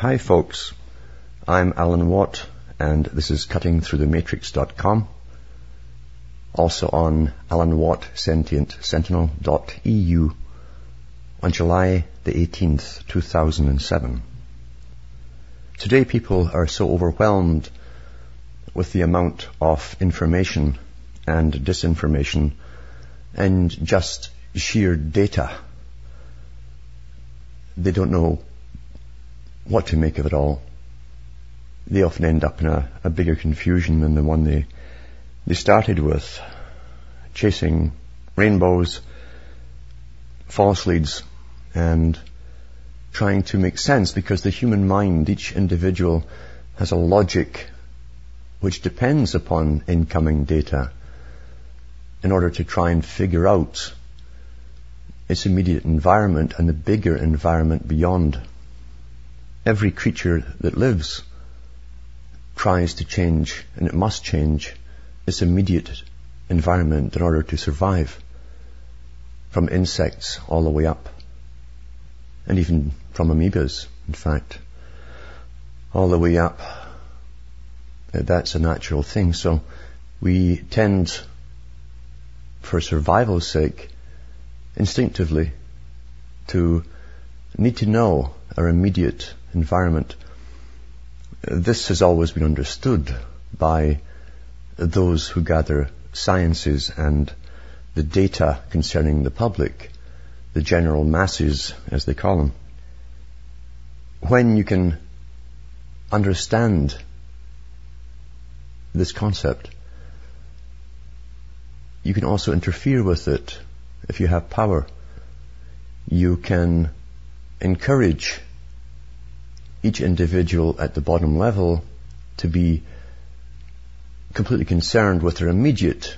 Hi folks, I'm Alan Watt and this is cuttingthroughthematrix.com. Also on Alan Watt Sentient Sentinel.eu on July the 18th, 2007. Today people are so overwhelmed with the amount of information and disinformation and just sheer data. They don't know what to make of it all. They often end up in a, a bigger confusion than the one they, they started with, chasing rainbows, false leads, and trying to make sense because the human mind, each individual has a logic which depends upon incoming data in order to try and figure out its immediate environment and the bigger environment beyond. Every creature that lives tries to change, and it must change, its immediate environment in order to survive. From insects all the way up. And even from amoebas, in fact. All the way up. Uh, that's a natural thing. So we tend, for survival's sake, instinctively to need to know our immediate environment. This has always been understood by those who gather sciences and the data concerning the public, the general masses, as they call them. When you can understand this concept, you can also interfere with it if you have power. You can encourage each individual at the bottom level to be completely concerned with their immediate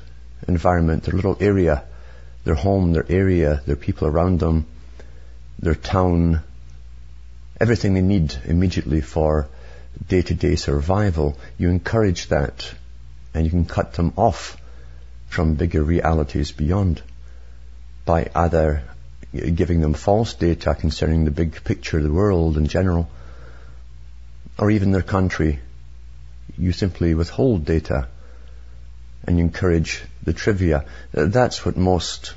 environment, their little area, their home, their area, their people around them, their town, everything they need immediately for day-to-day survival. You encourage that and you can cut them off from bigger realities beyond by either giving them false data concerning the big picture of the world in general or even their country, you simply withhold data and you encourage the trivia. Uh, that's what most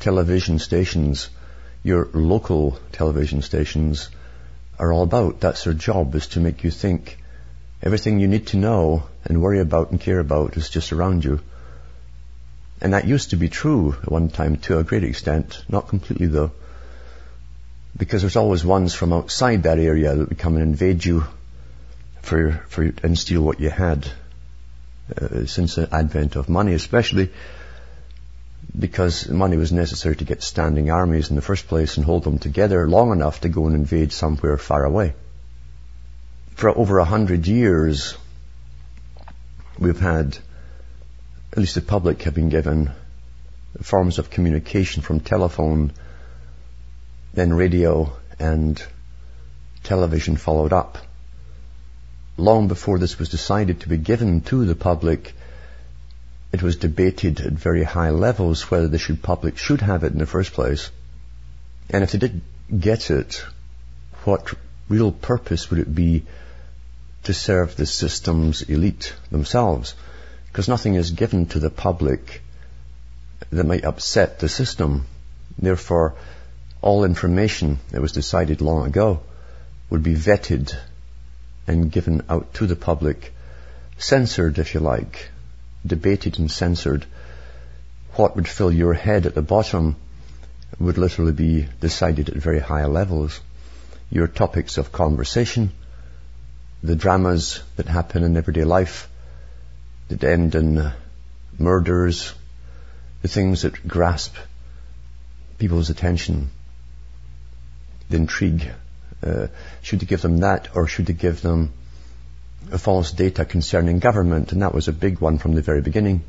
television stations, your local television stations, are all about. That's their job, is to make you think everything you need to know and worry about and care about is just around you. And that used to be true at one time to a great extent, not completely though because there's always ones from outside that area that would come and invade you for, for and steal what you had. Uh, since the advent of money, especially because money was necessary to get standing armies in the first place and hold them together long enough to go and invade somewhere far away. For over a hundred years, we've had, at least the public have been given forms of communication from telephone then radio and television followed up. Long before this was decided to be given to the public, it was debated at very high levels whether the should, public should have it in the first place. And if they did get it, what real purpose would it be to serve the system's elite themselves? Because nothing is given to the public that might upset the system. Therefore, all information that was decided long ago would be vetted and given out to the public, censored if you like, debated and censored. What would fill your head at the bottom would literally be decided at very high levels. Your topics of conversation, the dramas that happen in everyday life, that end in murders, the things that grasp people's attention the intrigue. Uh, should they give them that or should they give them false data concerning government? And that was a big one from the very beginning.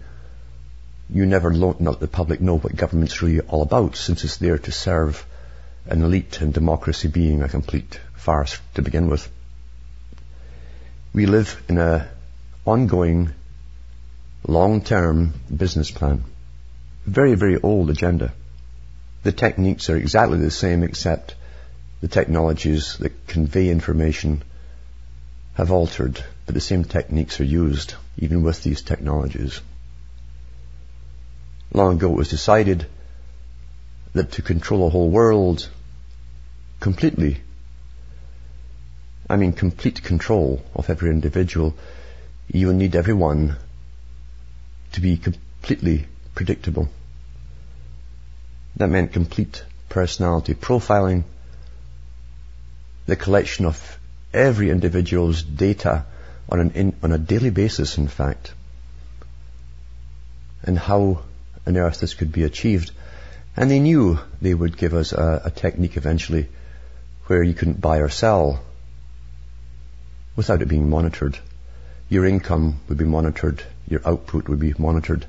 You never let the public know what government's really all about since it's there to serve an elite and democracy being a complete farce to begin with. We live in a ongoing long-term business plan. Very, very old agenda. The techniques are exactly the same except the technologies that convey information have altered, but the same techniques are used even with these technologies. Long ago it was decided that to control a whole world completely, I mean complete control of every individual, you will need everyone to be completely predictable. That meant complete personality profiling, the collection of every individual's data on, an in, on a daily basis, in fact, and how on earth this could be achieved. And they knew they would give us a, a technique eventually where you couldn't buy or sell without it being monitored. Your income would be monitored, your output would be monitored,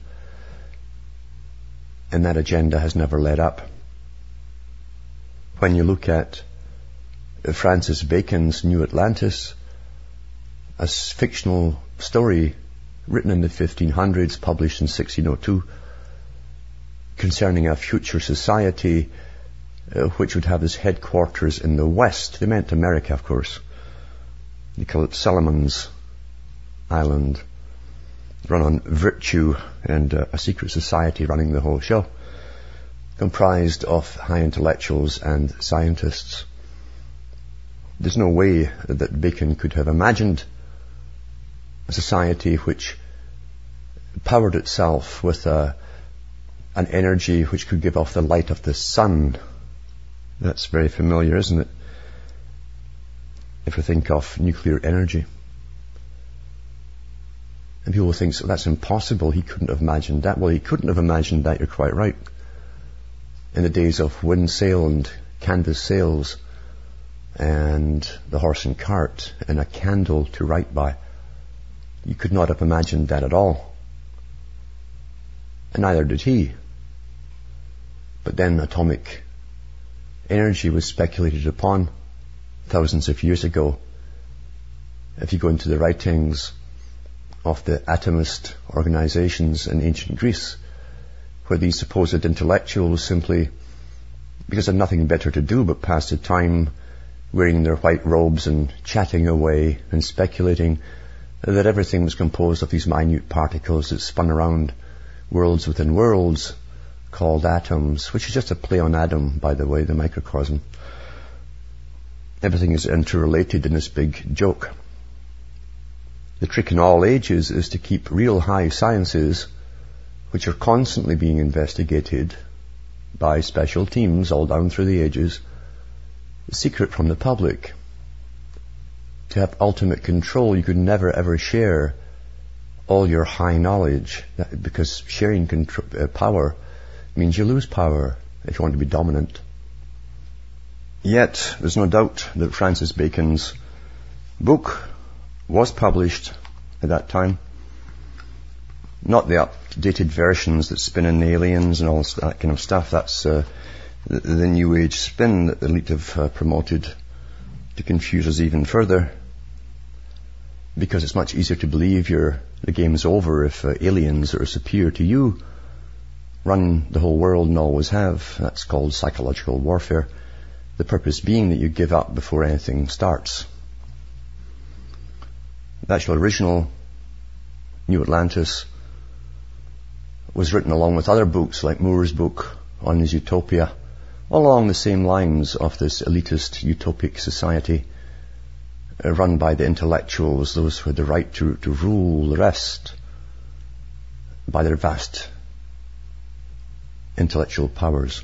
and that agenda has never let up. When you look at Francis Bacon's New Atlantis, a fictional story written in the 1500s, published in 1602, concerning a future society uh, which would have its headquarters in the West. They meant America, of course. They call it Solomon's Island, run on virtue and uh, a secret society running the whole show, comprised of high intellectuals and scientists. There's no way that Bacon could have imagined a society which powered itself with a, an energy which could give off the light of the sun. That's very familiar, isn't it? If we think of nuclear energy. And people think, so that's impossible. He couldn't have imagined that. Well, he couldn't have imagined that. You're quite right. In the days of wind sail and canvas sails and the horse and cart and a candle to write by, you could not have imagined that at all. And neither did he. But then atomic energy was speculated upon thousands of years ago. If you go into the writings of the atomist organizations in ancient Greece, where these supposed intellectuals simply, because they had nothing better to do but pass the time wearing their white robes and chatting away and speculating that everything was composed of these minute particles that spun around worlds within worlds called atoms, which is just a play on atom, by the way, the microcosm. Everything is interrelated in this big joke. The trick in all ages is to keep real high sciences, which are constantly being investigated by special teams all down through the ages, secret from the public to have ultimate control, you could never ever share all your high knowledge because sharing contr- uh, power means you lose power if you want to be dominant. Yet, there's no doubt that Francis Bacon's book was published at that time. Not the updated versions that spin in the aliens and all that kind of stuff. That's uh, the, new age spin that the elite have uh, promoted to confuse us even further. Because it's much easier to believe the game's over if uh, aliens that are superior to you run the whole world and always have. That's called psychological warfare. The purpose being that you give up before anything starts. The actual original New Atlantis was written along with other books like More's book on his utopia along the same lines of this elitist utopic society uh, run by the intellectuals, those who had the right to, to rule the rest by their vast intellectual powers.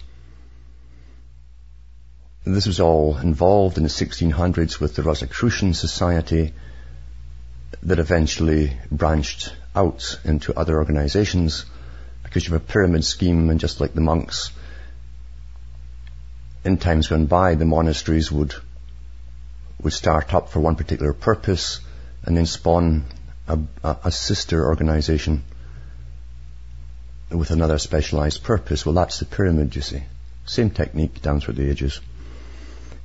This was all involved in the 1600s with the Rosicrucian Society that eventually branched out into other organizations because you have a pyramid scheme and just like the monks, in times gone by, the monasteries would would start up for one particular purpose and then spawn a, a, sister organization with another specialized purpose. Well, that's the pyramid, you see. Same technique down through the ages.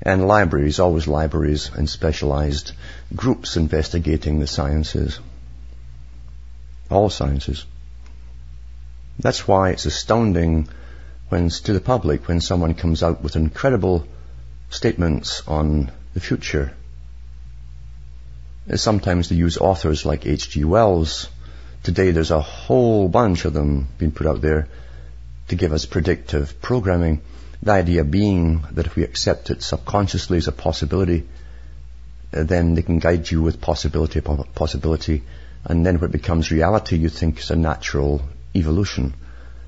And libraries, always libraries and specialized groups investigating the sciences. All sciences. That's why it's astounding when to the public when someone comes out with incredible statements on the future. Sometimes they use authors like H.G. Wells. Today there's a whole bunch of them being put out there to give us predictive programming. The idea being that if we accept it subconsciously as a possibility, uh, then they can guide you with possibility upon possibility, and then when it becomes reality, you think it's a natural evolution.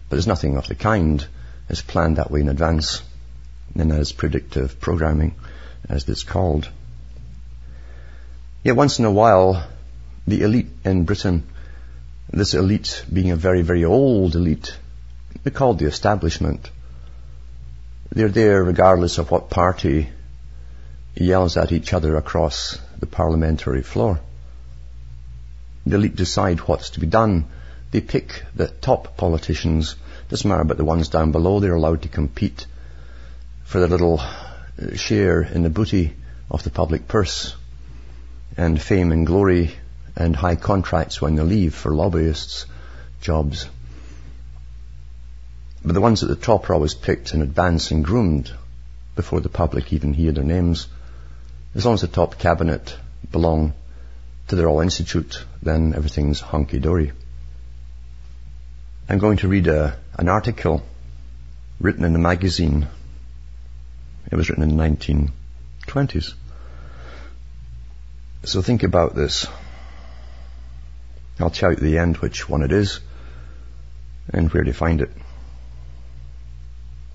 But there's nothing of the kind. It's planned that way in advance, and as predictive programming, as it's called. Yet once in a while, the elite in Britain, this elite being a very, very old elite, they're called the establishment. They're there regardless of what party yells at each other across the parliamentary floor. The elite decide what's to be done. They pick the top politicians. Doesn't matter about the ones down below. They're allowed to compete for the little uh, share in the booty of the public purse and fame and glory and high contracts when they leave for lobbyists' jobs. But the ones at the top are always picked in advance and groomed before the public even hear their names. As long as the top cabinet belong to the Royal Institute, then everything's hunky-dory. I'm going to read a, an article written in a magazine. It was written in the 1920s. So think about this. I'll tell you at the end which one it is and where to find it.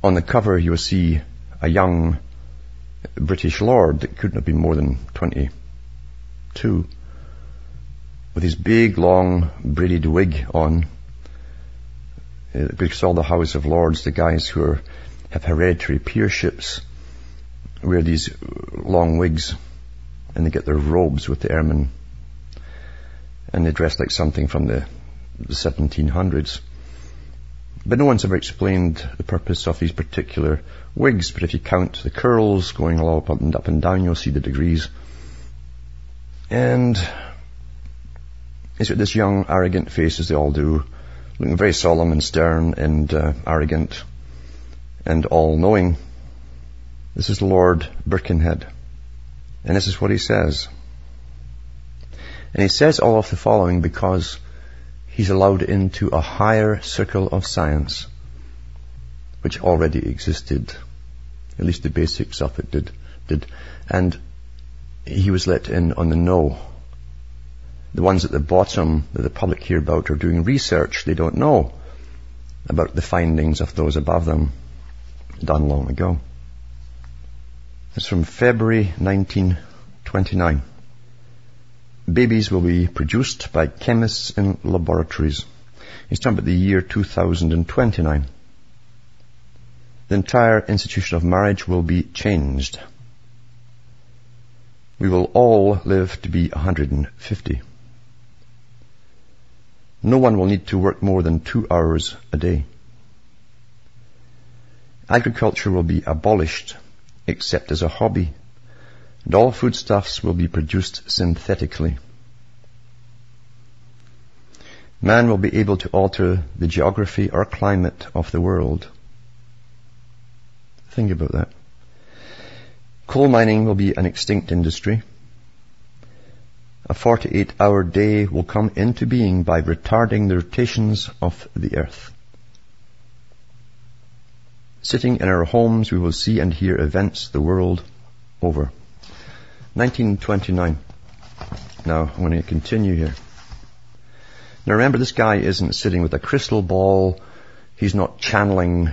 On the cover you will see a young British lord that couldn't have been more than 22 with his big long braided wig on Uh, because all the House of Lords, the guys who are, have hereditary peerships, wear these long wigs and they get their robes with the ermine and they dress like something from the, the 1700s. But no one's ever explained the purpose of these particular wigs, but if you count the curls going all up and up and down, you'll see the degrees. And got this young, arrogant face, as they all do, looking very solemn and stern and uh, arrogant and all-knowing. This is Lord Birkenhead. And this is what he says. And he says all of the following because he's allowed into a higher circle of science, which already existed. At least the basics of it did, did. And he was let in on the know. The ones at the bottom that the public hear about are doing research. They don't know about the findings of those above them done long ago. It's from February 1929. Babies will be produced by chemists in laboratories. He's talking about the year 2029. The entire institution of marriage will be changed. We will all live to be 150. No one will need to work more than two hours a day. Agriculture will be abolished except as a hobby and all foodstuffs will be produced synthetically. Man will be able to alter the geography or climate of the world. Think about that. Coal mining will be an extinct industry. A 48 hour day will come into being by retarding the rotations of the earth. Sitting in our homes, we will see and hear events the world over. 1929. Now, I'm going to continue here. Now remember, this guy isn't sitting with a crystal ball. He's not channeling.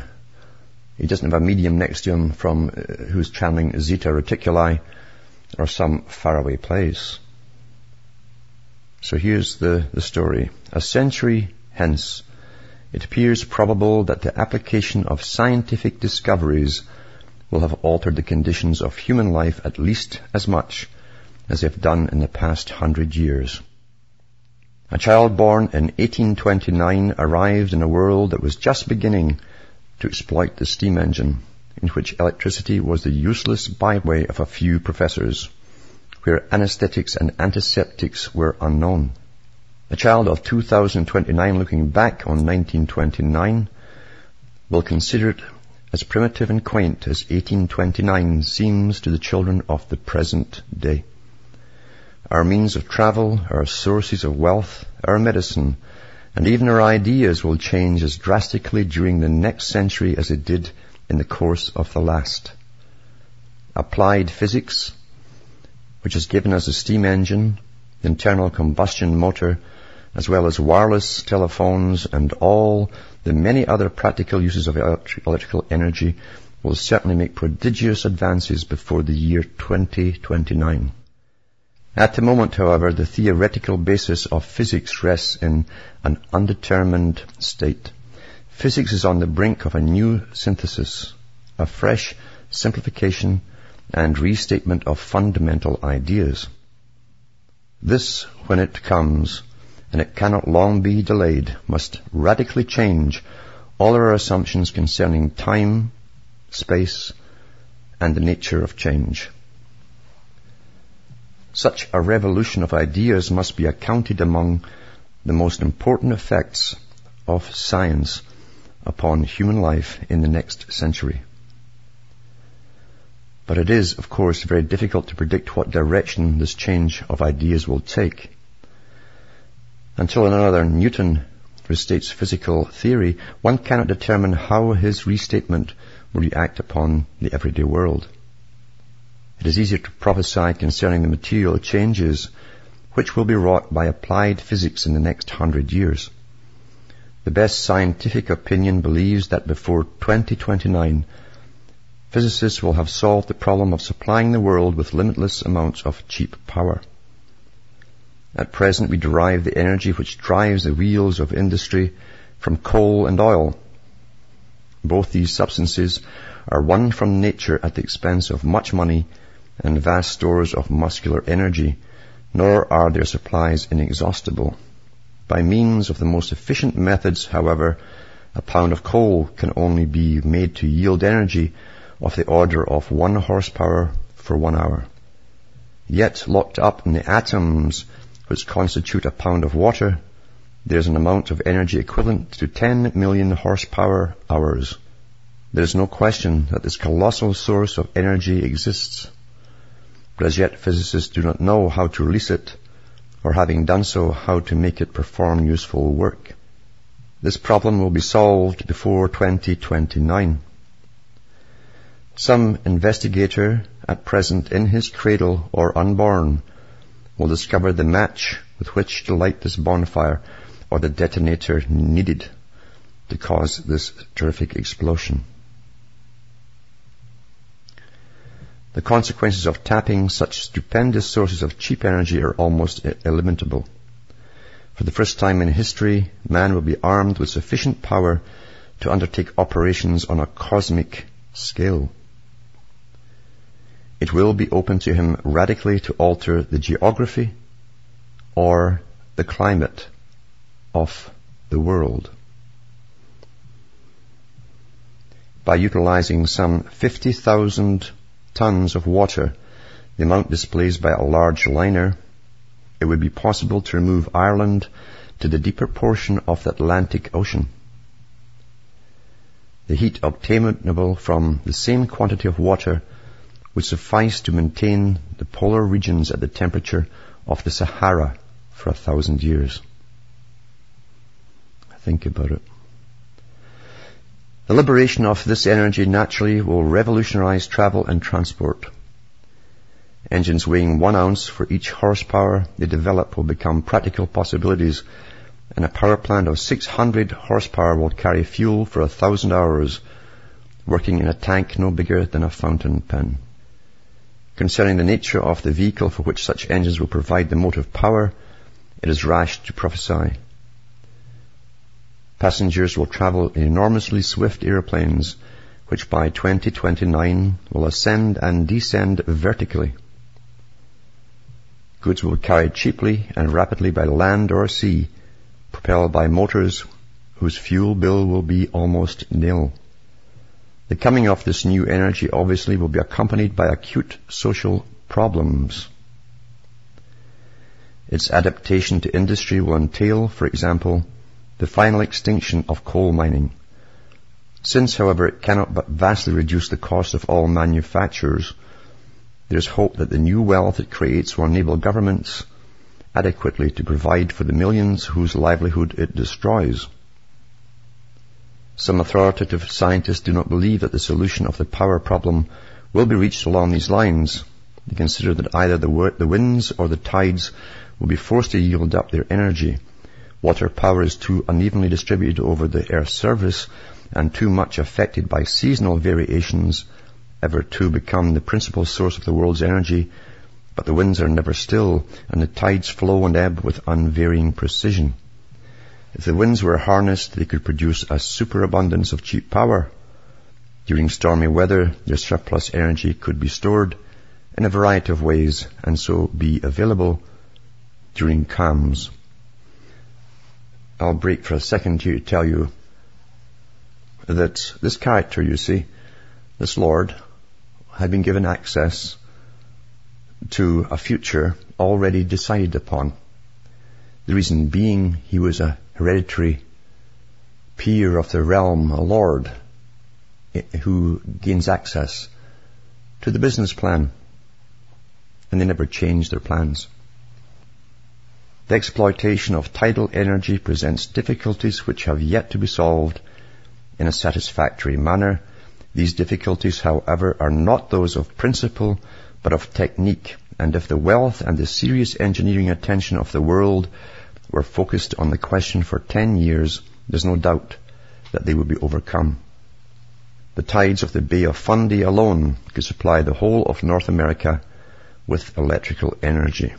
He doesn't have a medium next to him from uh, who's channeling Zeta Reticuli or some faraway place. So here's the, the story. A century hence, it appears probable that the application of scientific discoveries will have altered the conditions of human life at least as much as they have done in the past hundred years. A child born in 1829 arrived in a world that was just beginning to exploit the steam engine, in which electricity was the useless byway of a few professors, where anesthetics and antiseptics were unknown. A child of 2029 looking back on 1929 will consider it as primitive and quaint as 1829 seems to the children of the present day. Our means of travel, our sources of wealth, our medicine, and even our ideas will change as drastically during the next century as it did in the course of the last. Applied physics, which has given us a steam engine, internal combustion motor, as well as wireless telephones and all the many other practical uses of electrical energy will certainly make prodigious advances before the year 2029. At the moment, however, the theoretical basis of physics rests in an undetermined state. Physics is on the brink of a new synthesis, a fresh simplification and restatement of fundamental ideas. This, when it comes, and it cannot long be delayed, must radically change all our assumptions concerning time, space, and the nature of change. Such a revolution of ideas must be accounted among the most important effects of science upon human life in the next century. But it is, of course, very difficult to predict what direction this change of ideas will take. Until another Newton restates physical theory, one cannot determine how his restatement will react upon the everyday world. It is easier to prophesy concerning the material changes which will be wrought by applied physics in the next hundred years. The best scientific opinion believes that before 2029, physicists will have solved the problem of supplying the world with limitless amounts of cheap power. At present, we derive the energy which drives the wheels of industry from coal and oil. Both these substances are won from nature at the expense of much money and vast stores of muscular energy, nor are their supplies inexhaustible. By means of the most efficient methods, however, a pound of coal can only be made to yield energy of the order of one horsepower for one hour. Yet locked up in the atoms which constitute a pound of water, there is an amount of energy equivalent to 10 million horsepower hours. There is no question that this colossal source of energy exists but as yet physicists do not know how to release it, or having done so, how to make it perform useful work. This problem will be solved before 2029. Some investigator at present in his cradle or unborn will discover the match with which to light this bonfire or the detonator needed to cause this terrific explosion. The consequences of tapping such stupendous sources of cheap energy are almost illimitable. For the first time in history, man will be armed with sufficient power to undertake operations on a cosmic scale. It will be open to him radically to alter the geography or the climate of the world. By utilizing some 50,000 tons of water, the amount displaced by a large liner, it would be possible to remove Ireland to the deeper portion of the Atlantic Ocean. The heat obtainable from the same quantity of water would suffice to maintain the polar regions at the temperature of the Sahara for a thousand years. Think about it. The liberation of this energy naturally will revolutionize travel and transport. Engines weighing one ounce for each horsepower they develop will become practical possibilities and a power plant of 600 horsepower will carry fuel for a thousand hours working in a tank no bigger than a fountain pen. Concerning the nature of the vehicle for which such engines will provide the motive power, it is rash to prophesy. Passengers will travel in enormously swift airplanes, which by 2029 will ascend and descend vertically. Goods will be carried cheaply and rapidly by land or sea, propelled by motors whose fuel bill will be almost nil. The coming of this new energy obviously will be accompanied by acute social problems. Its adaptation to industry will entail, for example, the final extinction of coal mining, Since, however, it cannot but vastly reduce the cost of all manufacturers, there is hope that the new wealth it creates will enable governments adequately to provide for the millions whose livelihood it destroys. Some authoritative scientists do not believe that the solution of the power problem will be reached along these lines. They consider that either the, the winds or the tides will be forced to yield up their energy. Water power is too unevenly distributed over the Earth's surface and too much affected by seasonal variations ever to become the principal source of the world's energy, but the winds are never still and the tides flow and ebb with unvarying precision. If the winds were harnessed, they could produce a superabundance of cheap power. During stormy weather, their surplus energy could be stored in a variety of ways and so be available during calms. I'll break for a second here to tell you that this character, you see, this Lord, had been given access to a future already decided upon. The reason being he was a hereditary peer of the realm, a lord, who gains access to the business plan. And they never change their plans. The exploitation of tidal energy presents difficulties which have yet to be solved in a satisfactory manner. These difficulties, however, are not those of principle, but of technique. And if the wealth and the serious engineering attention of the world were focused on the question for ten years, there's no doubt that they would be overcome. The tides of the Bay of Fundy alone could supply the whole of North America with electrical energy.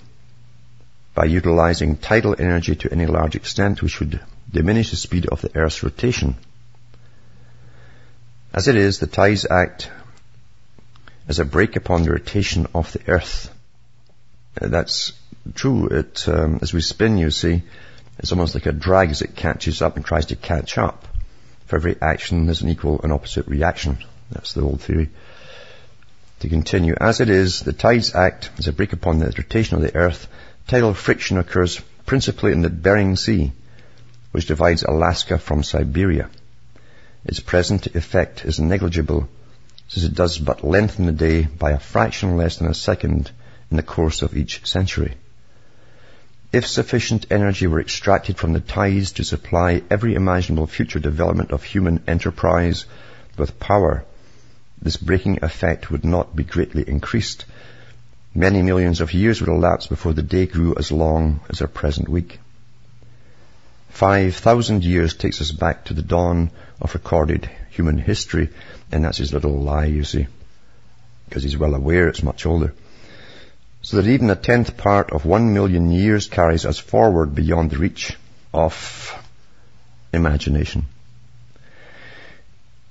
By utilizing tidal energy to any large extent, we should diminish the speed of the Earth's rotation. As it is, the tides act as a brake upon the rotation of the Earth. That's true. It, um, as we spin, you see, it's almost like a drag as it catches up and tries to catch up. For every action, there's an equal and opposite reaction. That's the old theory. To continue, as it is, the tides act as a brake upon the rotation of the Earth Tidal friction occurs principally in the Bering Sea, which divides Alaska from Siberia. Its present effect is negligible, since it does but lengthen the day by a fraction less than a second in the course of each century. If sufficient energy were extracted from the tides to supply every imaginable future development of human enterprise with power, this braking effect would not be greatly increased, Many millions of years would elapse before the day grew as long as our present week. Five thousand years takes us back to the dawn of recorded human history, and that's his little lie, you see, because he's well aware it's much older. So that even a tenth part of one million years carries us forward beyond the reach of imagination.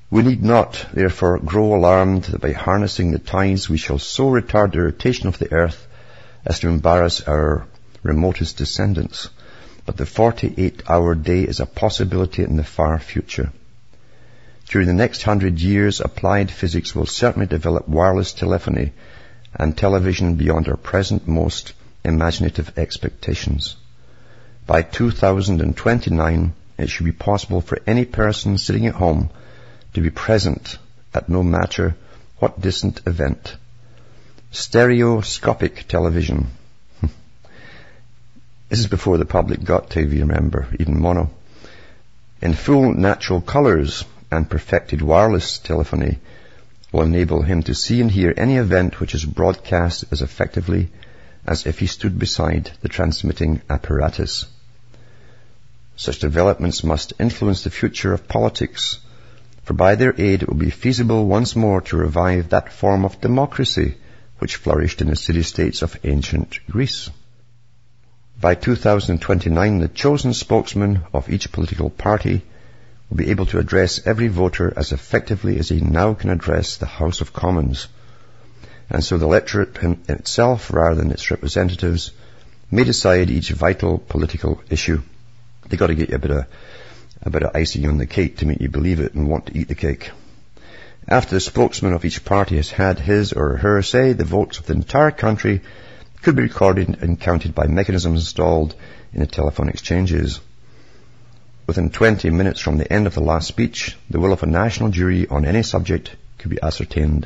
We need not, therefore, grow alarmed that by harnessing the tides we shall so retard the rotation of the earth as to embarrass our remotest descendants. But the 48 hour day is a possibility in the far future. During the next hundred years, applied physics will certainly develop wireless telephony and television beyond our present most imaginative expectations. By 2029, it should be possible for any person sitting at home to be present at no matter what distant event. Stereoscopic television. this is before the public got TV, remember, even mono. In full natural colors and perfected wireless telephony will enable him to see and hear any event which is broadcast as effectively as if he stood beside the transmitting apparatus. Such developments must influence the future of politics, for by their aid it will be feasible once more to revive that form of democracy which flourished in the city-states of ancient Greece. By 2029, the chosen spokesman of each political party will be able to address every voter as effectively as he now can address the House of Commons. And so the electorate itself, rather than its representatives, may decide each vital political issue. They got to get you a bit of a bit of icing on the cake to make you believe it and want to eat the cake. After the spokesman of each party has had his or her say, the votes of the entire country could be recorded and counted by mechanisms installed in the telephone exchanges. Within 20 minutes from the end of the last speech, the will of a national jury on any subject could be ascertained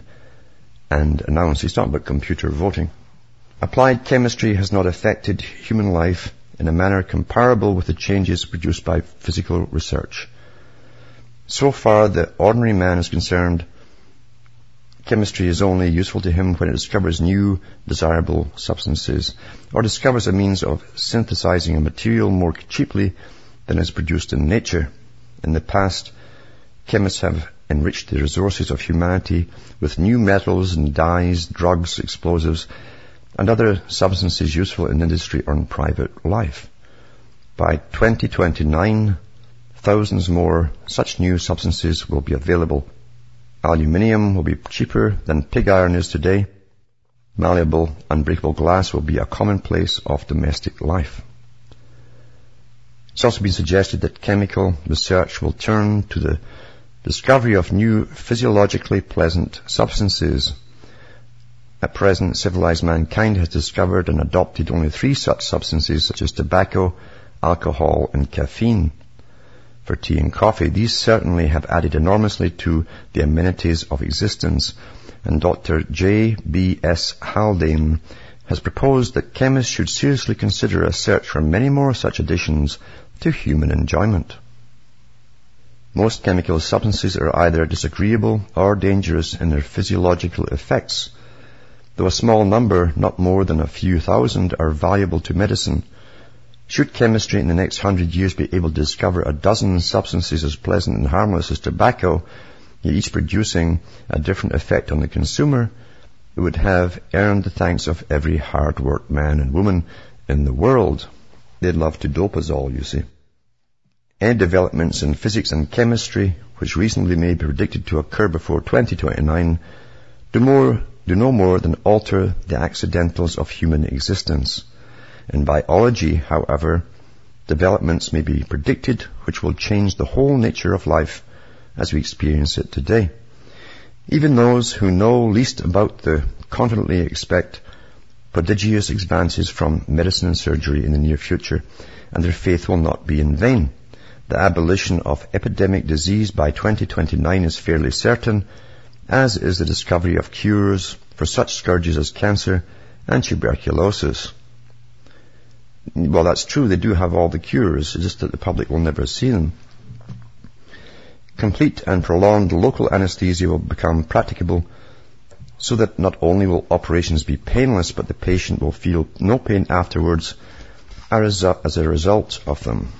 and announced. He's talking about computer voting. Applied chemistry has not affected human life in a manner comparable with the changes produced by physical research. So far, the ordinary man is concerned, chemistry is only useful to him when it discovers new, desirable substances, or discovers a means of synthesizing a material more cheaply than is produced in nature. In the past, chemists have enriched the resources of humanity with new metals and dyes, drugs, explosives, and other substances useful in industry or in private life. By 2029, thousands more such new substances will be available. Aluminium will be cheaper than pig iron is today. Malleable, unbreakable glass will be a commonplace of domestic life. It's also been suggested that chemical research will turn to the discovery of new physiologically pleasant substances at present, civilized mankind has discovered and adopted only three such substances such as tobacco, alcohol and caffeine. For tea and coffee, these certainly have added enormously to the amenities of existence. And Dr. J. B. S. Haldane has proposed that chemists should seriously consider a search for many more such additions to human enjoyment. Most chemical substances are either disagreeable or dangerous in their physiological effects, Though a small number, not more than a few thousand, are valuable to medicine, should chemistry in the next hundred years be able to discover a dozen substances as pleasant and harmless as tobacco, each producing a different effect on the consumer, it would have earned the thanks of every hard-worked man and woman in the world. They'd love to dope us all, you see. Any developments in physics and chemistry, which reasonably may be predicted to occur before 2029, do more do no more than alter the accidentals of human existence. In biology, however, developments may be predicted which will change the whole nature of life as we experience it today. Even those who know least about the confidently expect prodigious advances from medicine and surgery in the near future, and their faith will not be in vain. The abolition of epidemic disease by 2029 is fairly certain, as is the discovery of cures for such scourges as cancer and tuberculosis. Well, that's true. They do have all the cures. Just that the public will never see them. Complete and prolonged local anesthesia will become practicable so that not only will operations be painless, but the patient will feel no pain afterwards as a result of them.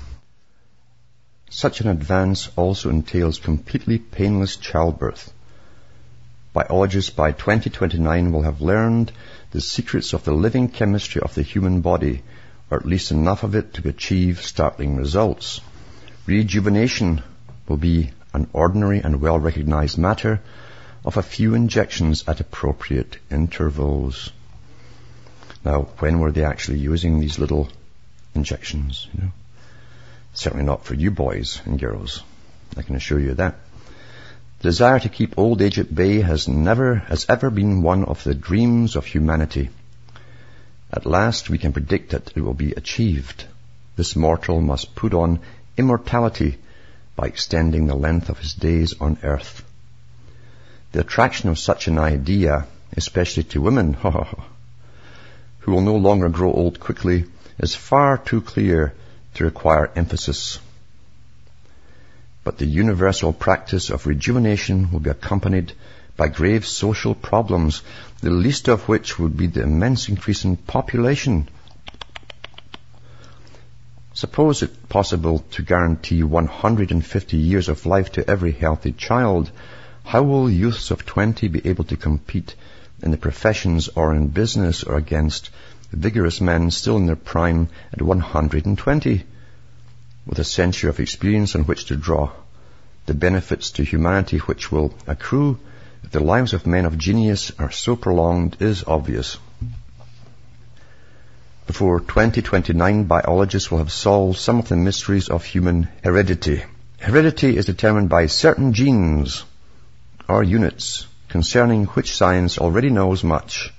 Such an advance also entails completely painless childbirth. Biologists by 2029 will have learned the secrets of the living chemistry of the human body, or at least enough of it to achieve startling results. Rejuvenation will be an ordinary and well recognized matter of a few injections at appropriate intervals. Now, when were they actually using these little injections? You know? Certainly not for you boys and girls. I can assure you that. The desire to keep old age at bay has never, has ever been one of the dreams of humanity. At last we can predict that it will be achieved. This mortal must put on immortality by extending the length of his days on earth. The attraction of such an idea, especially to women, who will no longer grow old quickly, is far too clear to require emphasis but the universal practice of rejuvenation will be accompanied by grave social problems, the least of which would be the immense increase in population. Suppose it possible to guarantee 150 years of life to every healthy child, how will youths of 20 be able to compete in the professions or in business or against vigorous men still in their prime at 120? with a century of experience on which to draw. The benefits to humanity which will accrue if the lives of men of genius are so prolonged is obvious. Before 2029, biologists will have solved some of the mysteries of human heredity. Heredity is determined by certain genes or units concerning which science already knows much.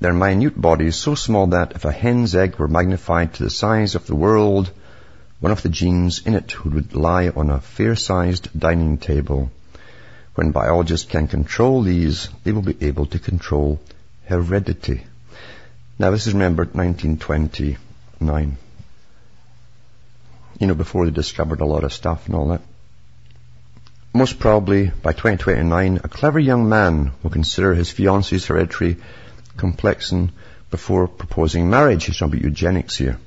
Their minute bodies so small that if a hen's egg were magnified to the size of the world, one of the genes in it would lie on a fair-sized dining table. When biologists can control these, they will be able to control heredity. Now this is remembered 1929. You know, before they discovered a lot of stuff and all that. Most probably, by 2029, a clever young man will consider his fiancee's hereditary complexion before proposing marriage. He's talking about eugenics here.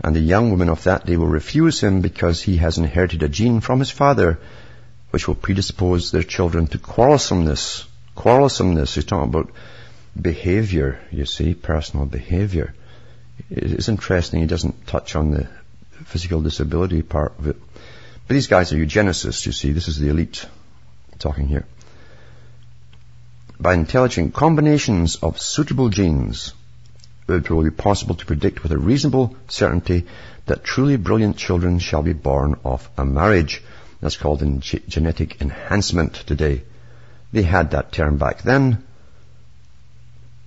And the young woman of that day will refuse him because he has inherited a gene from his father which will predispose their children to quarrelsomeness. Quarrelsomeness, he's talking about behavior, you see, personal behavior. It's interesting he doesn't touch on the physical disability part of it. But these guys are eugenicists, you see. This is the elite talking here. By intelligent combinations of suitable genes, it will be possible to predict with a reasonable certainty that truly brilliant children shall be born of a marriage. That's called in genetic enhancement today. They had that term back then,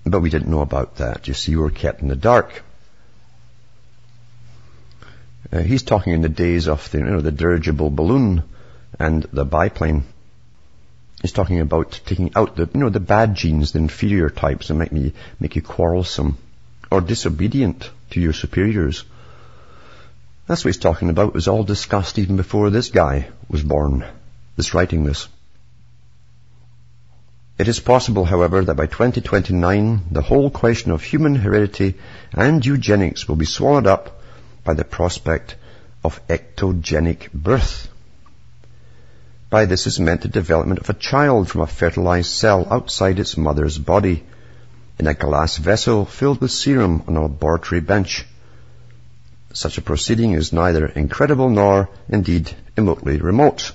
but we didn't know about that. You see, we were kept in the dark. Uh, he's talking in the days of the, you know, the dirigible balloon and the biplane. He's talking about taking out the, you know, the bad genes, the inferior types that make me, make you quarrelsome or disobedient to your superiors. That's what he's talking about. It was all discussed even before this guy was born, this writing this. It is possible, however, that by 2029, the whole question of human heredity and eugenics will be swallowed up by the prospect of ectogenic birth. By this is meant the development of a child from a fertilized cell outside its mother's body in a glass vessel filled with serum on a laboratory bench. Such a proceeding is neither incredible nor, indeed, remotely remote.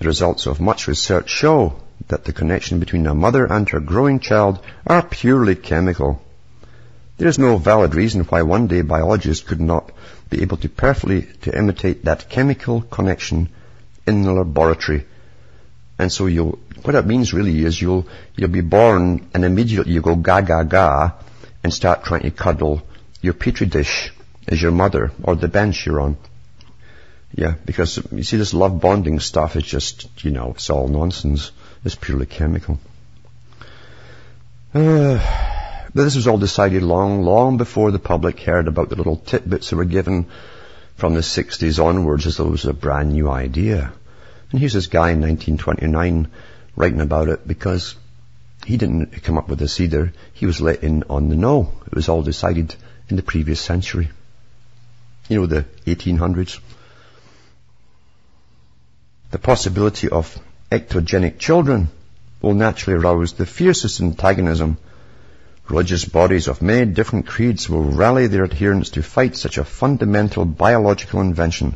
The results of much research show that the connection between a mother and her growing child are purely chemical. There is no valid reason why one day biologists could not be able to perfectly to imitate that chemical connection in the laboratory. And so you'll, what that means really is you'll, you'll be born and immediately you go ga ga ga and start trying to cuddle your petri dish as your mother or the bench you're on. Yeah, because you see this love bonding stuff is just, you know, it's all nonsense. It's purely chemical. Uh, this was all decided long, long before the public heard about the little tidbits that were given from the 60s onwards as though it was a brand new idea. And here's this guy in 1929 writing about it because he didn't come up with this either. He was let in on the know. It was all decided in the previous century. You know, the 1800s. The possibility of ectogenic children will naturally arouse the fiercest antagonism. Religious bodies of many different creeds will rally their adherents to fight such a fundamental biological invention.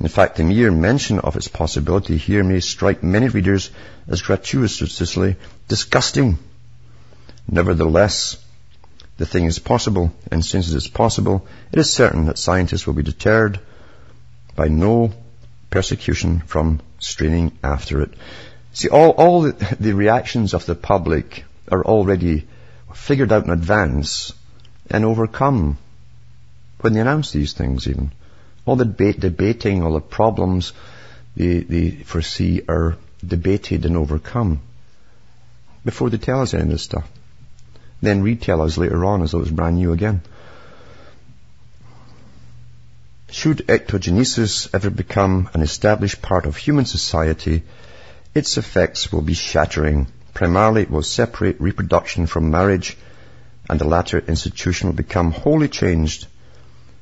In fact, the mere mention of its possibility here may strike many readers as gratuitously disgusting. Nevertheless, the thing is possible, and since it is possible, it is certain that scientists will be deterred by no persecution from straining after it. See, all, all the, the reactions of the public are already figured out in advance and overcome when they announce these things even. All the debating, all the problems they, they foresee are debated and overcome before they tell us any of this stuff. Then retell us later on as though it's brand new again. Should ectogenesis ever become an established part of human society, its effects will be shattering. Primarily, it will separate reproduction from marriage, and the latter institution will become wholly changed.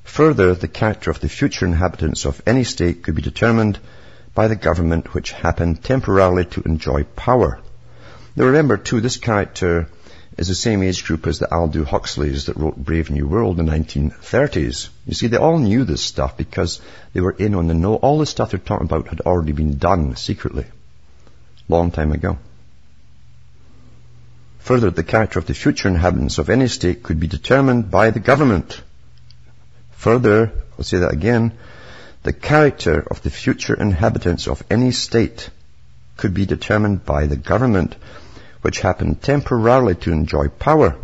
Further, the character of the future inhabitants of any state could be determined by the government which happened temporarily to enjoy power. Now remember too, this character is the same age group as the Aldous Huxleys that wrote Brave New World in the 1930s. You see, they all knew this stuff because they were in on the know. All the stuff they're talking about had already been done secretly, long time ago. Further, the character of the future inhabitants of any state could be determined by the government. Further, I'll say that again, the character of the future inhabitants of any state could be determined by the government which happened temporarily to enjoy power.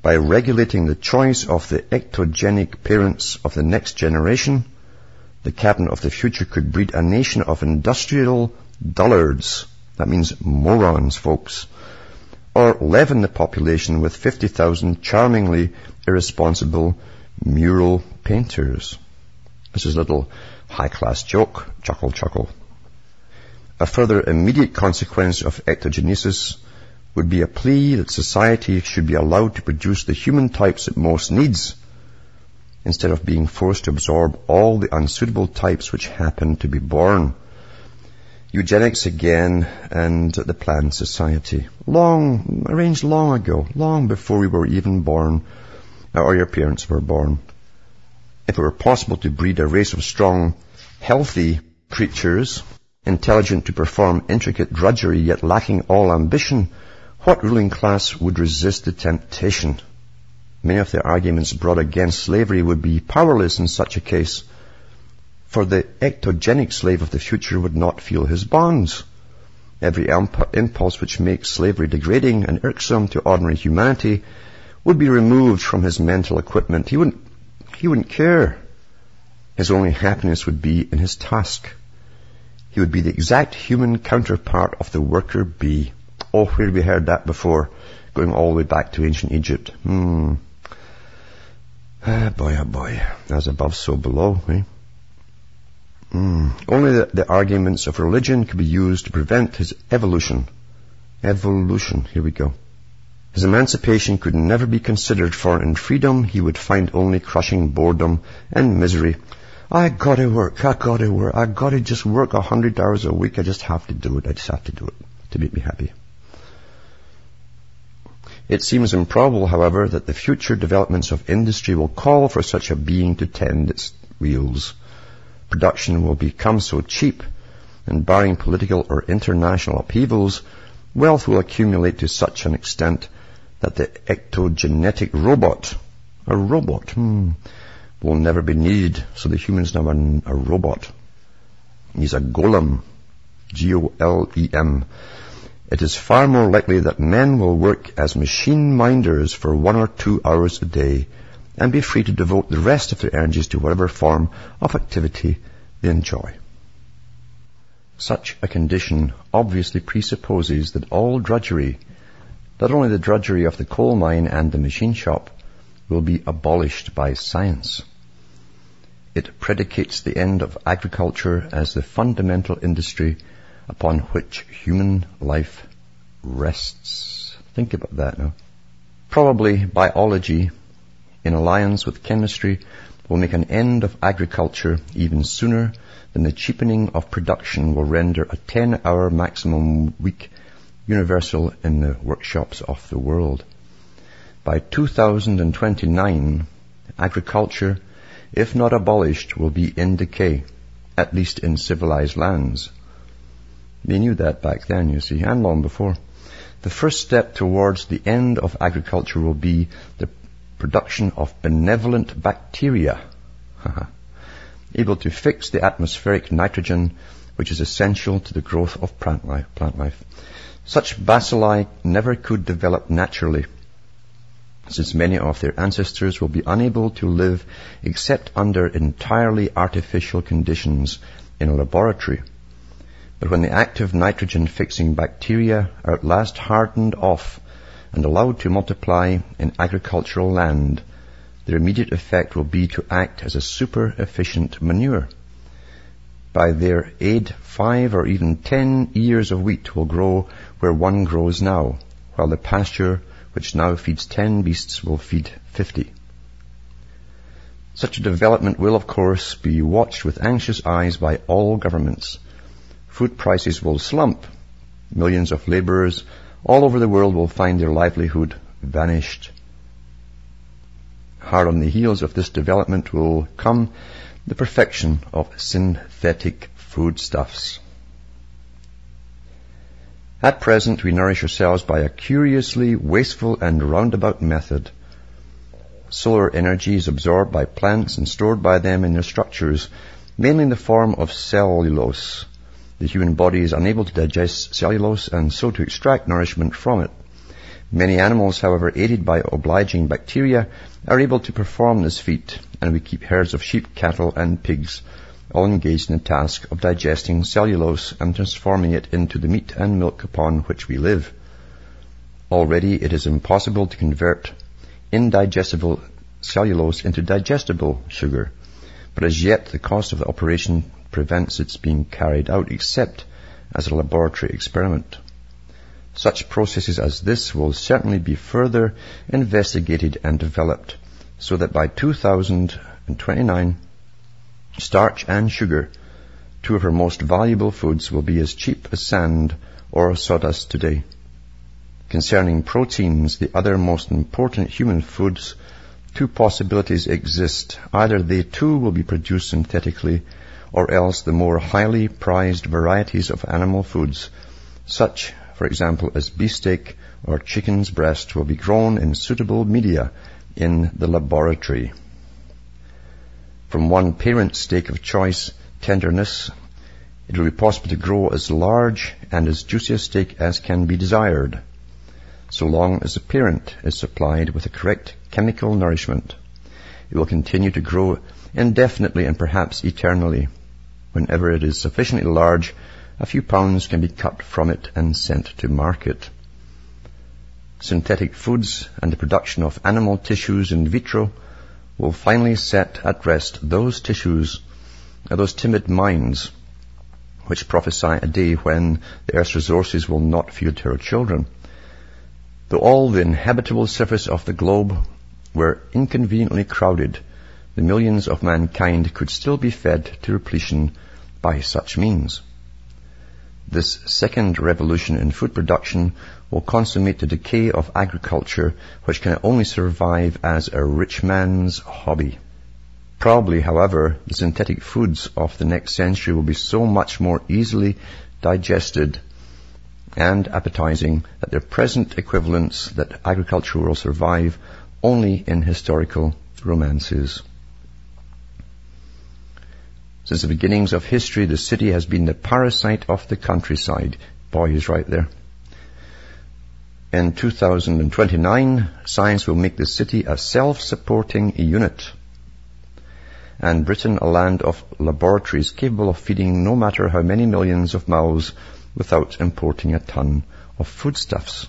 by regulating the choice of the ectogenic parents of the next generation, the cabinet of the future could breed a nation of industrial dullards. That means morons, folks. Or leaven the population with 50,000 charmingly irresponsible mural painters. This is a little high-class joke. Chuckle, chuckle. A further immediate consequence of ectogenesis would be a plea that society should be allowed to produce the human types it most needs instead of being forced to absorb all the unsuitable types which happen to be born. Eugenics again and the planned society. Long, arranged long ago, long before we were even born, or your parents were born. If it were possible to breed a race of strong, healthy creatures, intelligent to perform intricate drudgery yet lacking all ambition, what ruling class would resist the temptation? Many of the arguments brought against slavery would be powerless in such a case, for the ectogenic slave of the future would not feel his bonds. Every impulse which makes slavery degrading and irksome to ordinary humanity would be removed from his mental equipment. He wouldn't, he wouldn't care. His only happiness would be in his task. He would be the exact human counterpart of the worker bee. Oh, where have we heard that before? Going all the way back to ancient Egypt. Hmm. Ah, boy, oh boy. As above, so below, eh? Hmm. Only the, the arguments of religion could be used to prevent his evolution. Evolution. Here we go. His emancipation could never be considered, for in freedom he would find only crushing boredom and misery. I gotta work, I gotta work, I gotta just work a hundred hours a week, I just have to do it, I just have to do it to make me happy. It seems improbable, however, that the future developments of industry will call for such a being to tend its wheels. Production will become so cheap, and barring political or international upheavals, wealth will accumulate to such an extent that the ectogenetic robot, a robot, hmm, will never be needed. So the human's now a robot. He's a golem. G-O-L-E-M. It is far more likely that men will work as machine minders for one or two hours a day and be free to devote the rest of their energies to whatever form of activity they enjoy. Such a condition obviously presupposes that all drudgery, not only the drudgery of the coal mine and the machine shop, will be abolished by science. It predicates the end of agriculture as the fundamental industry upon which human life rests. Think about that now. Probably biology, in alliance with chemistry, will make an end of agriculture even sooner than the cheapening of production will render a 10-hour maximum week universal in the workshops of the world. By 2029, agriculture, if not abolished, will be in decay, at least in civilized lands. They knew that back then, you see, and long before. The first step towards the end of agriculture will be the production of benevolent bacteria, able to fix the atmospheric nitrogen which is essential to the growth of plant life. Plant life. Such bacilli never could develop naturally, since many of their ancestors will be unable to live except under entirely artificial conditions in a laboratory. But when the active nitrogen fixing bacteria are at last hardened off and allowed to multiply in agricultural land, their immediate effect will be to act as a super efficient manure. By their aid, five or even ten ears of wheat will grow where one grows now, while the pasture which now feeds ten beasts will feed fifty. Such a development will, of course, be watched with anxious eyes by all governments, food prices will slump. Millions of laborers all over the world will find their livelihood vanished. Hard on the heels of this development will come the perfection of synthetic foodstuffs. At present, we nourish ourselves by a curiously wasteful and roundabout method. Solar energy is absorbed by plants and stored by them in their structures, mainly in the form of cellulose. The human body is unable to digest cellulose and so to extract nourishment from it. Many animals, however, aided by obliging bacteria, are able to perform this feat, and we keep herds of sheep, cattle, and pigs, all engaged in the task of digesting cellulose and transforming it into the meat and milk upon which we live. Already it is impossible to convert indigestible cellulose into digestible sugar, but as yet the cost of the operation prevents its being carried out except as a laboratory experiment. Such processes as this will certainly be further investigated and developed so that by 2029, starch and sugar, two of our most valuable foods, will be as cheap as sand or sawdust today. Concerning proteins, the other most important human foods, two possibilities exist. Either they too will be produced synthetically, or else the more highly prized varieties of animal foods, such for example, as beefsteak or chicken's breast will be grown in suitable media in the laboratory. From one parent steak of choice tenderness, it will be possible to grow as large and as juicy a steak as can be desired, so long as the parent is supplied with the correct chemical nourishment. It will continue to grow indefinitely and perhaps eternally. Whenever it is sufficiently large a few pounds can be cut from it and sent to market. Synthetic foods and the production of animal tissues in vitro will finally set at rest those tissues, uh, those timid minds, which prophesy a day when the earth's resources will not feed her children. Though all the inhabitable surface of the globe were inconveniently crowded, the millions of mankind could still be fed to repletion by such means. This second revolution in food production will consummate the decay of agriculture, which can only survive as a rich man's hobby. Probably, however, the synthetic foods of the next century will be so much more easily digested and appetizing that their present equivalents that agriculture will survive only in historical romances. Since the beginnings of history, the city has been the parasite of the countryside. Boy, he's right there. In 2029, science will make the city a self-supporting unit. And Britain a land of laboratories capable of feeding no matter how many millions of mouths without importing a ton of foodstuffs.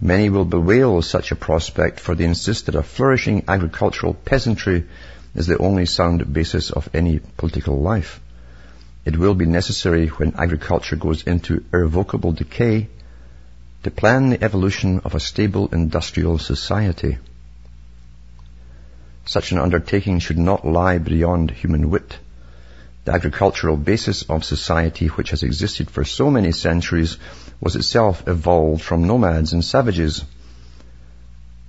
Many will bewail such a prospect for they insist that a flourishing agricultural peasantry is the only sound basis of any political life. It will be necessary when agriculture goes into irrevocable decay to plan the evolution of a stable industrial society. Such an undertaking should not lie beyond human wit. The agricultural basis of society which has existed for so many centuries was itself evolved from nomads and savages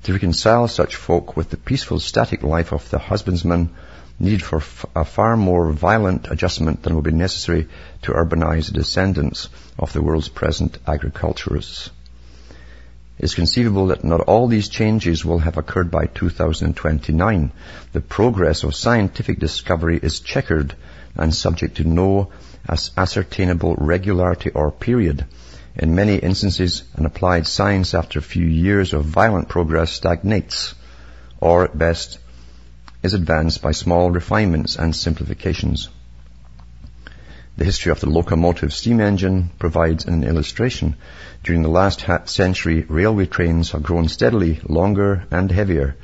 to reconcile such folk with the peaceful static life of the husbandman needed for a far more violent adjustment than will be necessary to urbanize the descendants of the world's present agriculturists. It is conceivable that not all these changes will have occurred by 2029. The progress of scientific discovery is checkered and subject to no ascertainable regularity or period. In many instances, an applied science after a few years of violent progress stagnates, or at best is advanced by small refinements and simplifications. The history of the locomotive steam engine provides an illustration. During the last century, railway trains have grown steadily longer and heavier.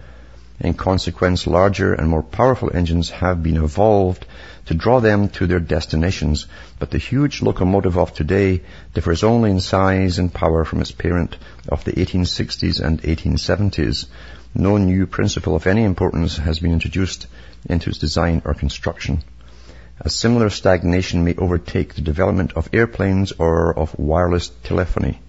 In consequence, larger and more powerful engines have been evolved to draw them to their destinations, but the huge locomotive of today differs only in size and power from its parent of the 1860s and 1870s. No new principle of any importance has been introduced into its design or construction. A similar stagnation may overtake the development of airplanes or of wireless telephony.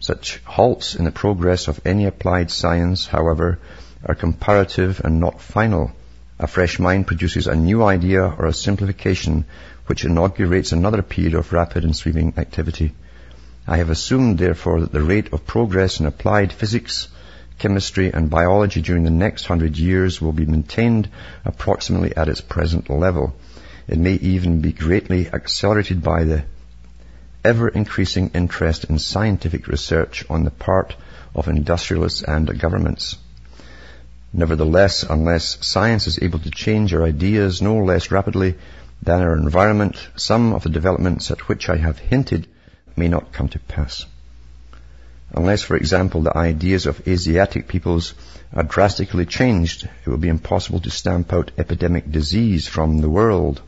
Such halts in the progress of any applied science, however, are comparative and not final. A fresh mind produces a new idea or a simplification which inaugurates another period of rapid and sweeping activity. I have assumed, therefore, that the rate of progress in applied physics, chemistry, and biology during the next hundred years will be maintained approximately at its present level. It may even be greatly accelerated by the ever increasing interest in scientific research on the part of industrialists and governments. Nevertheless, unless science is able to change our ideas no less rapidly than our environment, some of the developments at which I have hinted may not come to pass. Unless, for example, the ideas of Asiatic peoples are drastically changed, it will be impossible to stamp out epidemic disease from the world.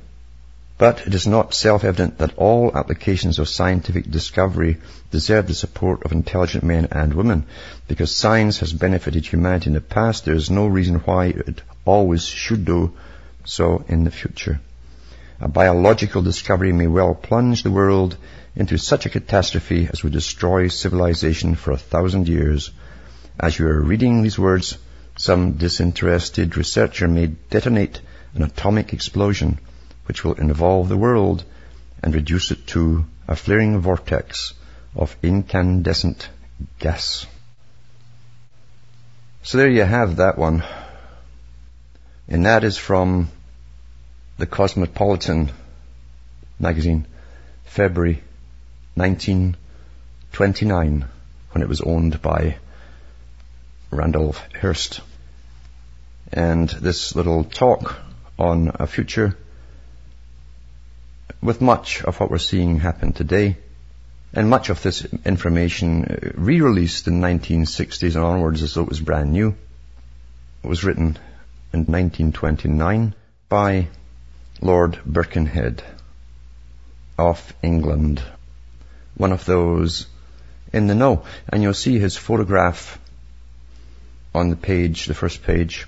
But it is not self-evident that all applications of scientific discovery deserve the support of intelligent men and women. Because science has benefited humanity in the past, there is no reason why it always should do so in the future. A biological discovery may well plunge the world into such a catastrophe as would destroy civilization for a thousand years. As you are reading these words, some disinterested researcher may detonate an atomic explosion which will involve the world and reduce it to a flaring vortex of incandescent gas. So there you have that one. And that is from the Cosmopolitan magazine, February 1929, when it was owned by Randolph Hearst. And this little talk on a future with much of what we're seeing happen today, and much of this information uh, re-released in 1960s and onwards as though it was brand new. It was written in 1929 by Lord Birkenhead of England. One of those in the know. And you'll see his photograph on the page, the first page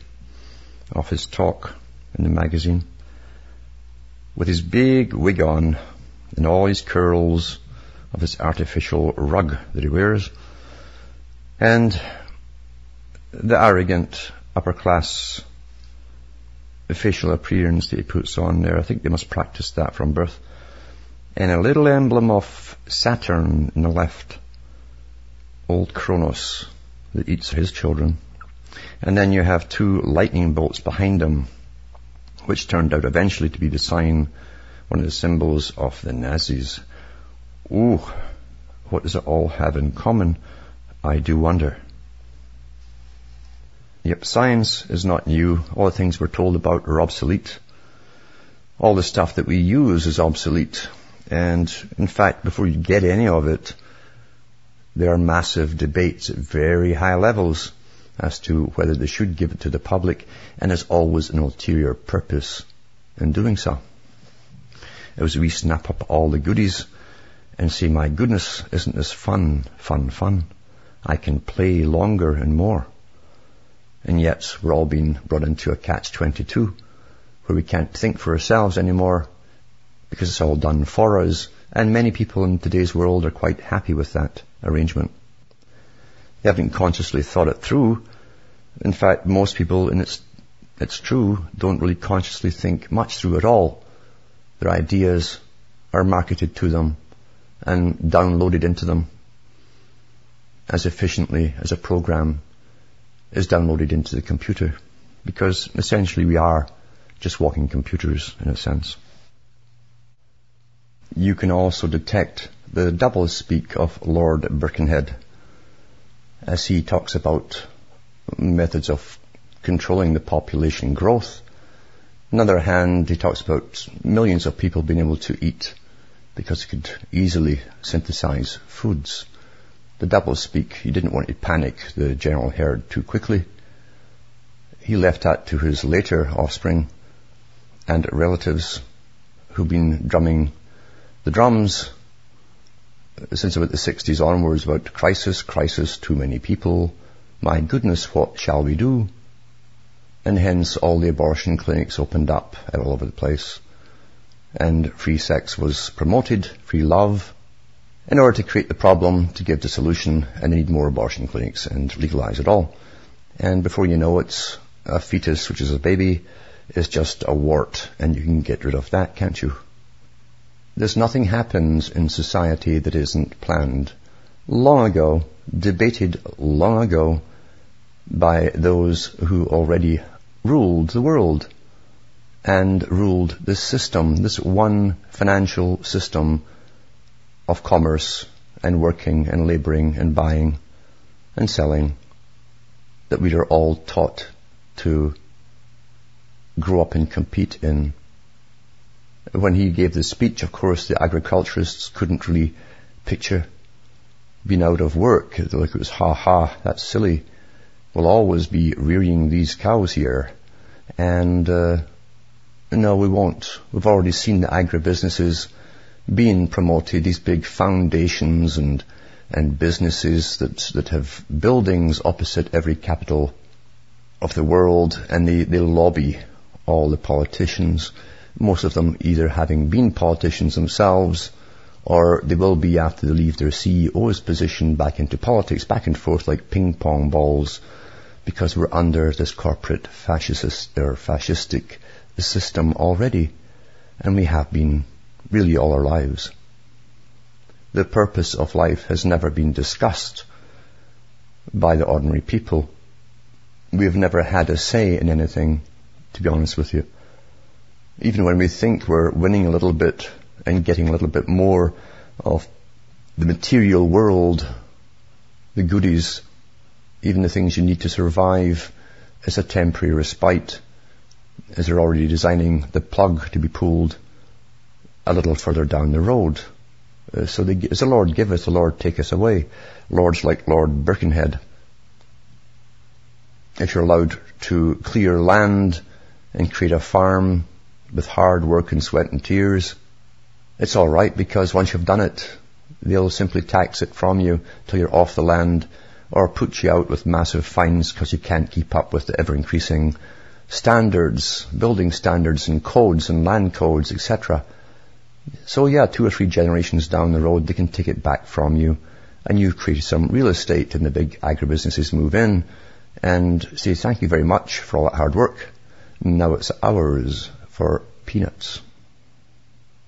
of his talk in the magazine with his big wig on and all his curls of his artificial rug that he wears and the arrogant upper class facial appearance that he puts on there. I think they must practice that from birth. And a little emblem of Saturn in the left. Old Kronos that eats his children. And then you have two lightning bolts behind him which turned out eventually to be the sign, one of the symbols of the Nazis. Ooh, what does it all have in common? I do wonder. Yep, science is not new. All the things we're told about are obsolete. All the stuff that we use is obsolete. And in fact, before you get any of it, there are massive debates at very high levels as to whether they should give it to the public, and there's always an ulterior purpose in doing so. Was we snap up all the goodies and say, my goodness, isn't this fun, fun, fun? I can play longer and more. And yet we're all being brought into a catch-22 where we can't think for ourselves anymore because it's all done for us. And many people in today's world are quite happy with that arrangement. They haven't consciously thought it through. In fact, most people, and it's, it's true, don't really consciously think much through at all. Their ideas are marketed to them and downloaded into them as efficiently as a program is downloaded into the computer. Because essentially we are just walking computers in a sense. You can also detect the double speak of Lord Birkenhead as he talks about methods of controlling the population growth. On the other hand, he talks about millions of people being able to eat because he could easily synthesize foods. The double speak, he didn't want to panic the general herd too quickly. He left that to his later offspring and relatives who've been drumming the drums since about the 60s onwards about crisis, crisis, too many people, my goodness, what shall we do? And hence all the abortion clinics opened up all over the place. And free sex was promoted, free love, in order to create the problem, to give the solution, and need more abortion clinics and legalize it all. And before you know it, a fetus, which is a baby, is just a wart, and you can get rid of that, can't you? There's nothing happens in society that isn't planned. Long ago, debated long ago by those who already ruled the world and ruled this system, this one financial system of commerce and working and laboring and buying and selling that we are all taught to grow up and compete in. When he gave the speech, of course, the agriculturists couldn't really picture being out of work. Like it was, ha ha, that's silly. We'll always be rearing these cows here. And, uh, no, we won't. We've already seen the agribusinesses being promoted, these big foundations and, and businesses that, that have buildings opposite every capital of the world and they, they lobby all the politicians, most of them either having been politicians themselves or they will be after they leave their CEO's position back into politics, back and forth like ping pong balls because we're under this corporate fascist or fascistic system already and we have been really all our lives. The purpose of life has never been discussed by the ordinary people. We've never had a say in anything, to be honest with you. Even when we think we're winning a little bit and getting a little bit more of the material world, the goodies, even the things you need to survive as a temporary respite, as they're already designing the plug to be pulled a little further down the road. Uh, so they, as the Lord give us, the Lord take us away. Lords like Lord Birkenhead. If you're allowed to clear land and create a farm with hard work and sweat and tears, it's alright because once you've done it, they'll simply tax it from you till you're off the land or put you out with massive fines because you can't keep up with the ever increasing standards, building standards and codes and land codes, etc. So yeah, two or three generations down the road, they can take it back from you and you've created some real estate and the big agribusinesses move in and say thank you very much for all that hard work. Now it's ours for peanuts.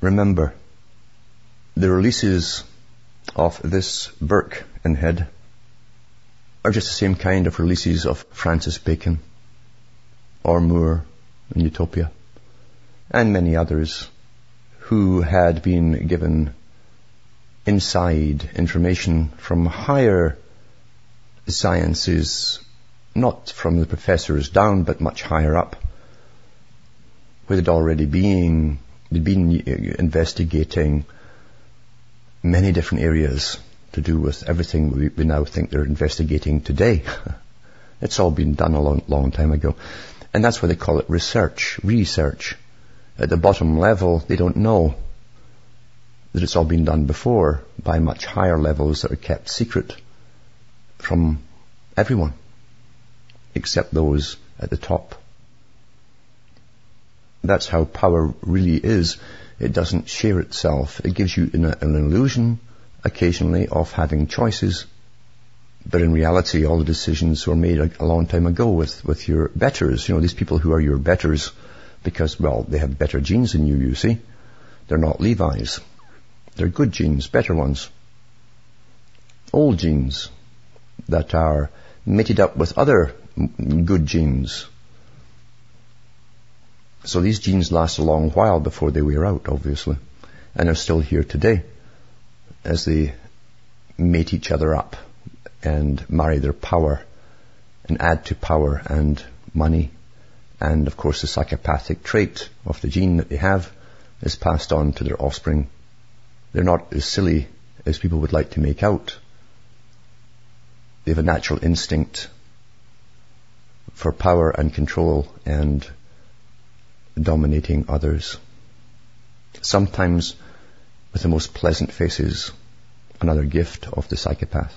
Remember, the releases of this Burke and Head are just the same kind of releases of Francis Bacon or More in Utopia and many others who had been given inside information from higher sciences, not from the professors down, but much higher up, where they'd already they'd been investigating many different areas to do with everything we, we now think they're investigating today. it's all been done a long, long time ago. And that's why they call it research, research at the bottom level, they don't know that it's all been done before by much higher levels that are kept secret from everyone, except those at the top. That's how power really is. It doesn't share itself. It gives you an, an illusion occasionally of having choices, but in reality, all the decisions were made a, a long time ago with, with your betters. You know, these people who are your betters, because, well, they have better genes than you, you see. They're not Levi's. They're good genes, better ones. Old genes that are mated up with other good genes. So these genes last a long while before they wear out, obviously. And are still here today as they mate each other up and marry their power and add to power and money and of course the psychopathic trait of the gene that they have is passed on to their offspring. They're not as silly as people would like to make out. They have a natural instinct for power and control and dominating others. Sometimes with the most pleasant faces, another gift of the psychopath.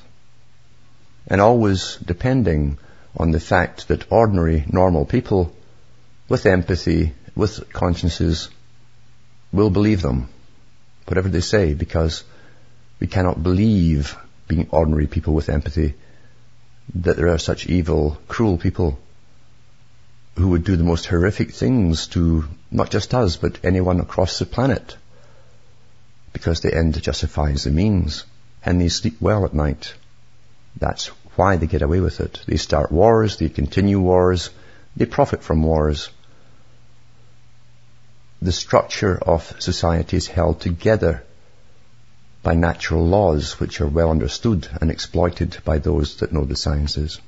And always depending on the fact that ordinary, normal people with empathy, with consciences, will believe them, whatever they say, because we cannot believe, being ordinary people with empathy, that there are such evil, cruel people who would do the most horrific things to not just us, but anyone across the planet. Because the end justifies the means, and they sleep well at night. That's why they get away with it. They start wars, they continue wars, they profit from wars the structure of society is held together by natural laws which are well understood and exploited by those that know the sciences.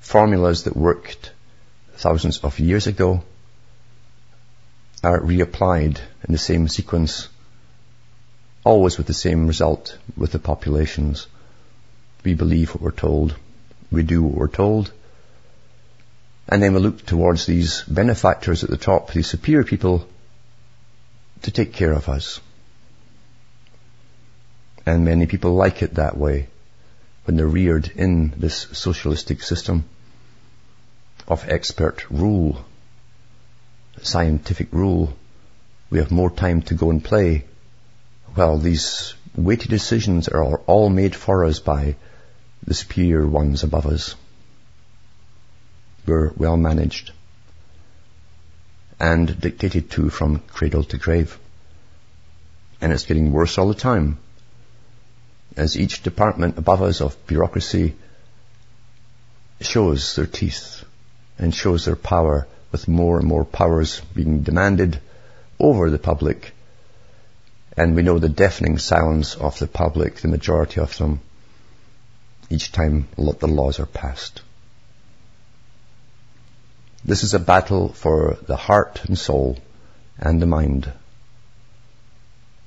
Formulas that worked thousands of years ago are reapplied in the same sequence, always with the same result with the populations. We believe what we're told. We do what we're told. And then we look towards these benefactors at the top, these superior people, to take care of us. And many people like it that way when they're reared in this socialistic system of expert rule, scientific rule. We have more time to go and play. Well, these weighty decisions are all made for us by the superior ones above us. We're well managed and dictated to from cradle to grave. And it's getting worse all the time as each department above us of bureaucracy shows their teeth and shows their power with more and more powers being demanded over the public. And we know the deafening silence of the public, the majority of them, each time the laws are passed. This is a battle for the heart and soul and the mind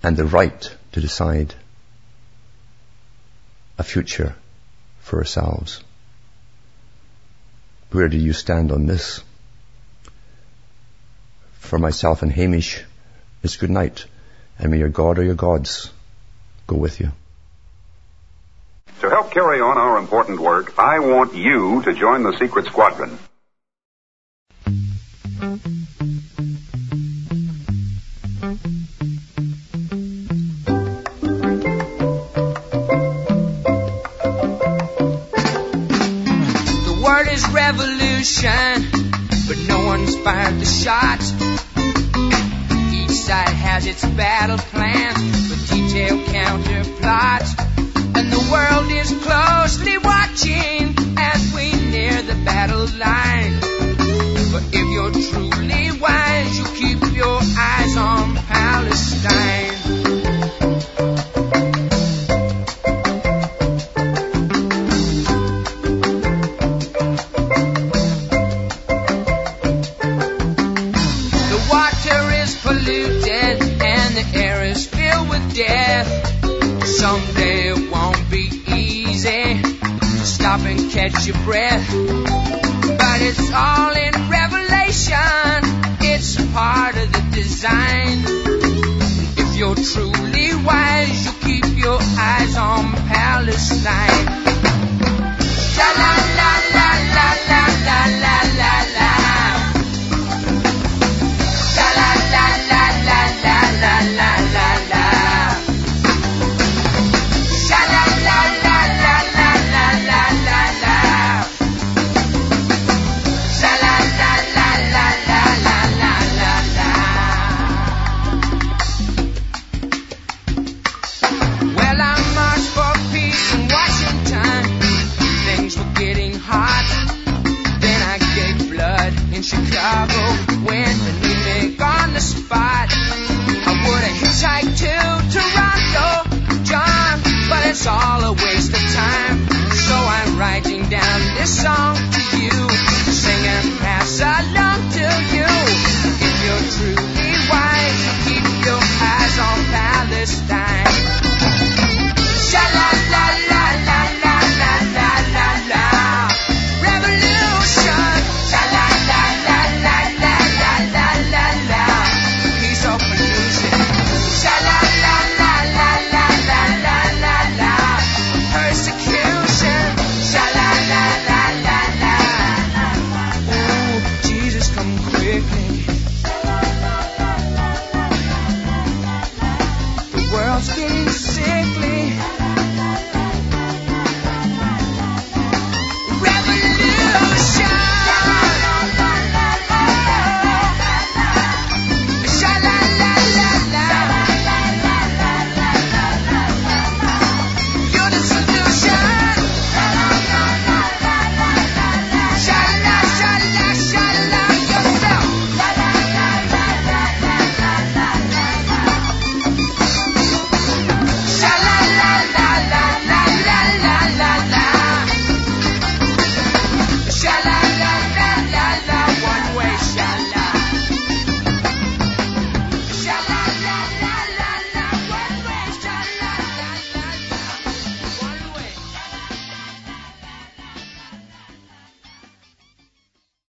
and the right to decide a future for ourselves. Where do you stand on this? For myself and Hamish, it's good night, and may your God or your gods go with you. To help carry on our important work, I want you to join the Secret Squadron. The word is revolution, but no one's fired the shot. Has its battle plans with detailed counter plot. And the world is closely watching as we near the battle line. But if you're truly wise, you keep your eyes on Palestine. Catch your breath. But it's all in revelation, it's part of the design. If you're truly wise, you keep your eyes on Palestine. this song.